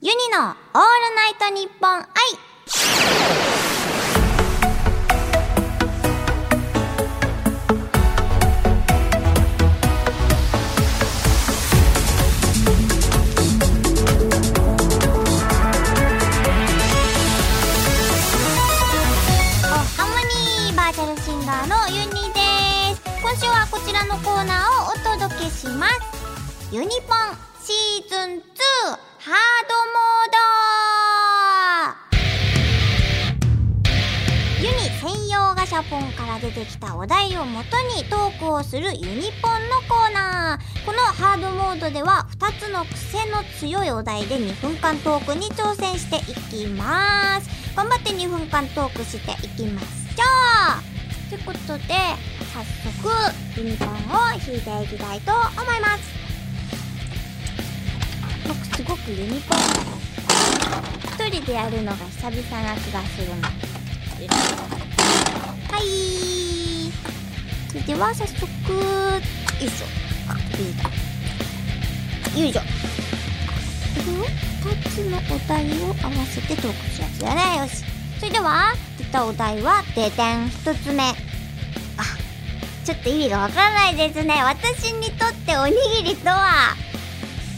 ユニのオールナイトニッポン愛おハーモニーバーチャルシンガーのユニです。今週はこちらのコーナーをお届けします。ユニポンシーズン2ハードモードユニ専用ガシャポンから出てきたお題をもとにトークをするユニポンのコーナー。このハードモードでは2つの癖の強いお題で2分間トークに挑戦していきます。頑張って2分間トークしていきましょうということで早速ユニポンを弾いていきたいと思います。すごくユニポン一人でやるのが久々な気がするのはい。それでは早速よいしょあいいよいしょこれを2つのお題を合わせてトークす。るやつだねよしそれでは出たお題はででん1つ目。あちょっと意味がわからないですね。私にとっておにぎりとは。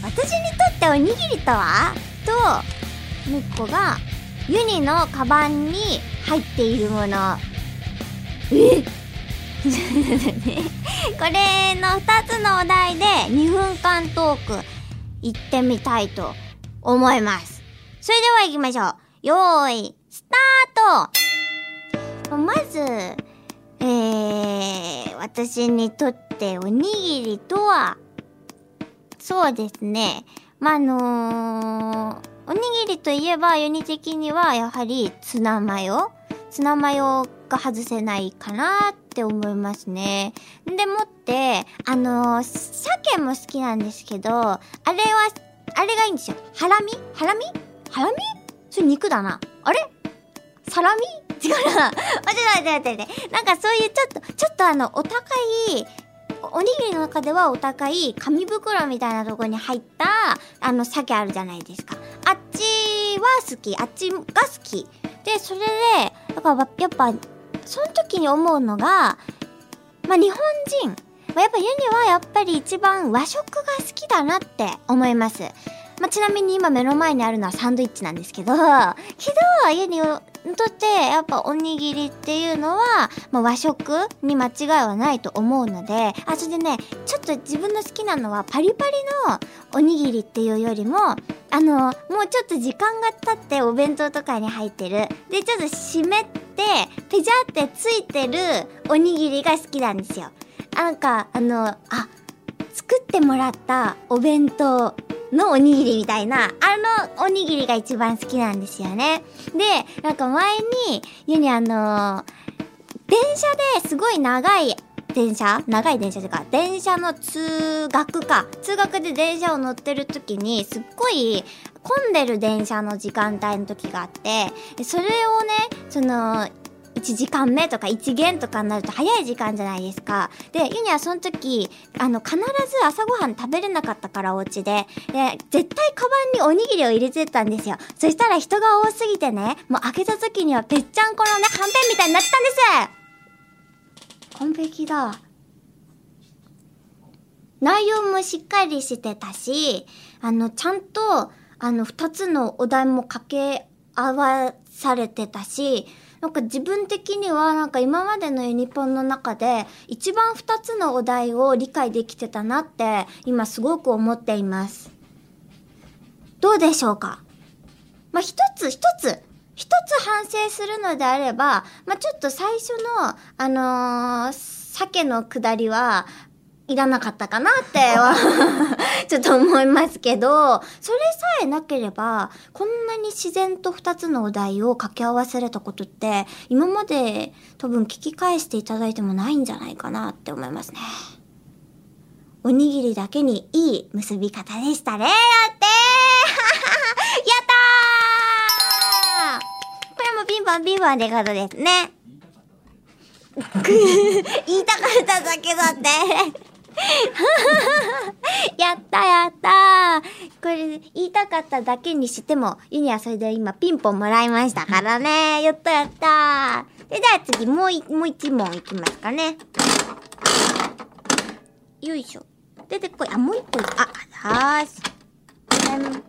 私にとっておにぎりとは？ともう一個がユニのカバンに入っているもの。え？これの2つのお題で2分間トーク行ってみたいと思います。それでは行きましょう。よーいスタート！まずえー、私にとっておにぎりとは？そうですね。まあ、あのーおにぎりといえば、ユニ的にはやはりツナマヨツナマヨが外せないかなって思いますね。でもって、あのー鮭も好きなんですけど、あれは、あれがいいんですよ。ハラミ？ハラミ？ハラミ？それ肉だな。あれ？サラミ？違うな。待って待って待って待って。なんかそういうちょっと、ちょっとあの、お高い、おにぎりの中ではお高い紙袋みたいなとこに入ったあの鮭あるじゃないですか。あっちは好き。あっちが好き。で、それで、だからやっぱ、その時に思うのが、まあ日本人、まあ、やっぱユニはやっぱり一番和食が好きだなって思います。まあ、ちなみに今目の前にあるのはサンドイッチなんですけど、けど、ユニにとってやっぱおにぎりっていうのは、まあ、和食に間違いはないと思うので、あ、それでね、ちょっと自分の好きなのはパリパリのおにぎりっていうよりも、あの、もうちょっと時間が経ってお弁当とかに入ってる。で、ちょっと湿って、ペジャーってついてるおにぎりが好きなんですよ。なんか、あの、あ、作ってもらったお弁当のおにぎりみたいな、あのおにぎりが一番好きなんですよね。で、なんか前に、ユニあの電車ですごい長い電車？長い電車というか、電車の通学か。通学で電車を乗ってる時に、すっごい混んでる電車の時間帯の時があって、それをね、その、1時間目とか1限とかになると早い時間じゃないですか。で、ユニはその時、あの、必ず朝ごはん食べれなかったからお家で。で、絶対カバンにおにぎりを入れてたんですよ。そしたら人が多すぎてね、もう開けた時にはぺっちゃんこのね、はんぺんみたいになってたんです完璧だ。内容もしっかりしてたし、あの、ちゃんと、あの、二つのお題も掛け合わされてたし、なんか自分的にはなんか今までのユニポンの中で一番二つのお題を理解できてたなって今すごく思っています。どうでしょうか？まあ、一つ一つ、一つ反省するのであれば、まあ、ちょっと最初の、あのー、鮭の下りは、いらなかったかなっては ちょっと思いますけど、それさえなければ、こんなに自然と二つのお題を掛け合わせれたことって、今まで多分聞き返していただいてもないんじゃないかなって思いますね。おにぎりだけにいい結び方でしたね。だって やったーこれもピンポンピンポンってことですね。言いたかっただけだって。やったやったこれ言いたかっただけにしても、ユニはそれで今ピンポンもらいましたからね。やったやったで、では次もうい、もう一問いきますかね。よいしょ。出てこい。あ、もう一個いあ、はーし。うん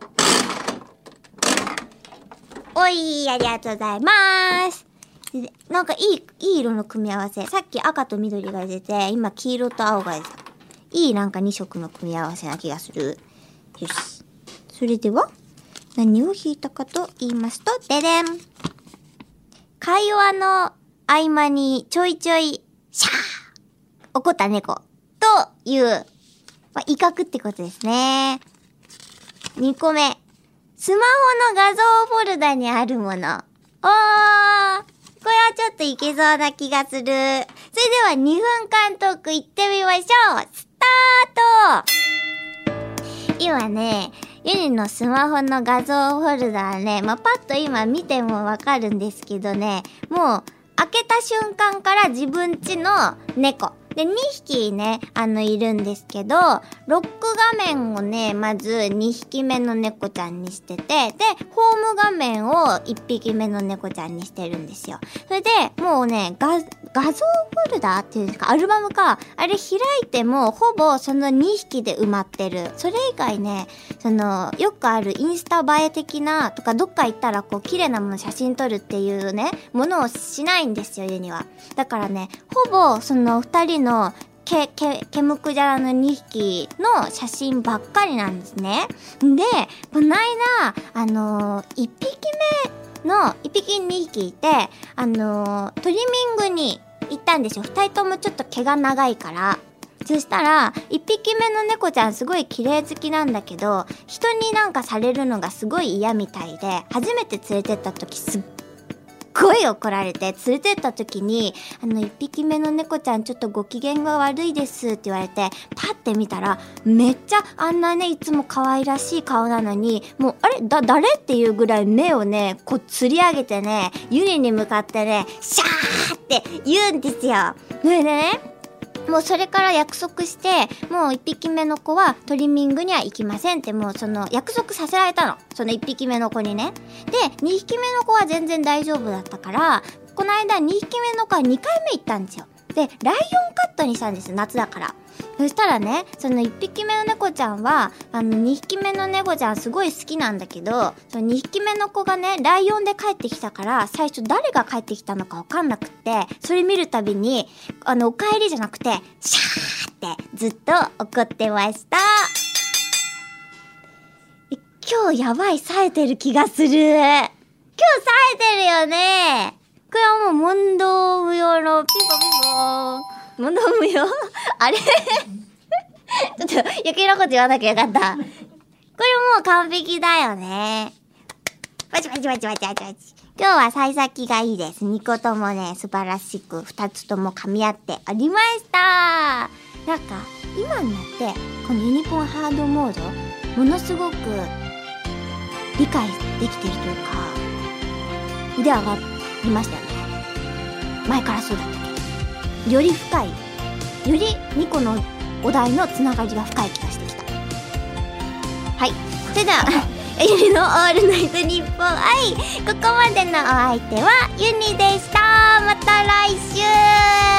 おい、ありがとうございます。でなんかいい、いい色の組み合わせ。さっき赤と緑が出て、今黄色と青が出た。いいなんか2色の組み合わせな気がする。よし。それでは、何を引いたかと言いますと、ででん。会話の合間にちょいちょい、シャー怒った猫。という、まあ、威嚇ってことですね。2個目。スマホの画像フォルダにあるもの。おーこれはちょっといけそうな気がする。それでは2分間トーク行ってみましょうスタート今ね、ユニのスマホの画像フォルダはね、まあ、パッと今見てもわかるんですけどね、もう開けた瞬間から自分家の猫。で、2匹ね、あの、いるんですけど、ロック画面をね、まず2匹目の猫ちゃんにしてて、で、ホーム画面を1匹目の猫ちゃんにしてるんですよ。それで、もうね、画、画像フォルダーっていうんですか、アルバムか、あれ開いても、ほぼその2匹で埋まってる。それ以外ね、その、よくあるインスタ映え的な、とか、どっか行ったらこう、綺麗なもの写真撮るっていうね、ものをしないんですよ、家には。だからね、ほぼ、その2人の、け、け、ケムクジャラの2匹の写真ばっかりなんですね。で、この間、あのー、1匹目の、1匹2匹いて、あのー、トリミングに行ったんですよ。2人ともちょっと毛が長いから。そしたら、一匹目の猫ちゃんすごい綺麗好きなんだけど、人になんかされるのがすごい嫌みたいで、初めて連れてった時すっごい怒られて、連れてった時に、あの、一匹目の猫ちゃんちょっとご機嫌が悪いですって言われて、パって見たら、めっちゃあんなね、いつも可愛らしい顔なのに、もう、あれだ、誰っていうぐらい目をね、こう、釣り上げてね、ユニに向かってね、シャーって言うんですよ。それでね、もうそれから約束して、もう一匹目の子はトリミングには行きませんってもうその約束させられたの。その一匹目の子にね。で、二匹目の子は全然大丈夫だったから、この間二匹目の子は二回目行ったんですよ。で、ライオンカットにしたんです、夏だから。そしたらね、その1匹目の猫ちゃんは、あの2匹目の猫ちゃんすごい好きなんだけど、その2匹目の子がね、ライオンで帰ってきたから、最初誰が帰ってきたのかわかんなくって、それ見るたびに、あの、お帰りじゃなくて、シャーってずっと怒ってました。今日やばい、冴えてる気がする。今日冴えてるよね。これはもう問答無用のピンポピンポ。問答無用？あれ？ちょっと余計なこと言わなきゃよかった。これもう完璧だよね。バチバチバチバチバチバチ。今日は幸先がいいです。2個ともね、素晴らしく2つとも噛み合っておりました。なんか、今になって、このユニコーンハードモード、ものすごく理解できてるというか、腕上がってりましたよね。前からそうだったけど。より深い、より2個のお題のつながりが深い気がしてきた。はい。それでは、ユニのオールナイトニッポン愛。ここまでのお相手はユニでした。また来週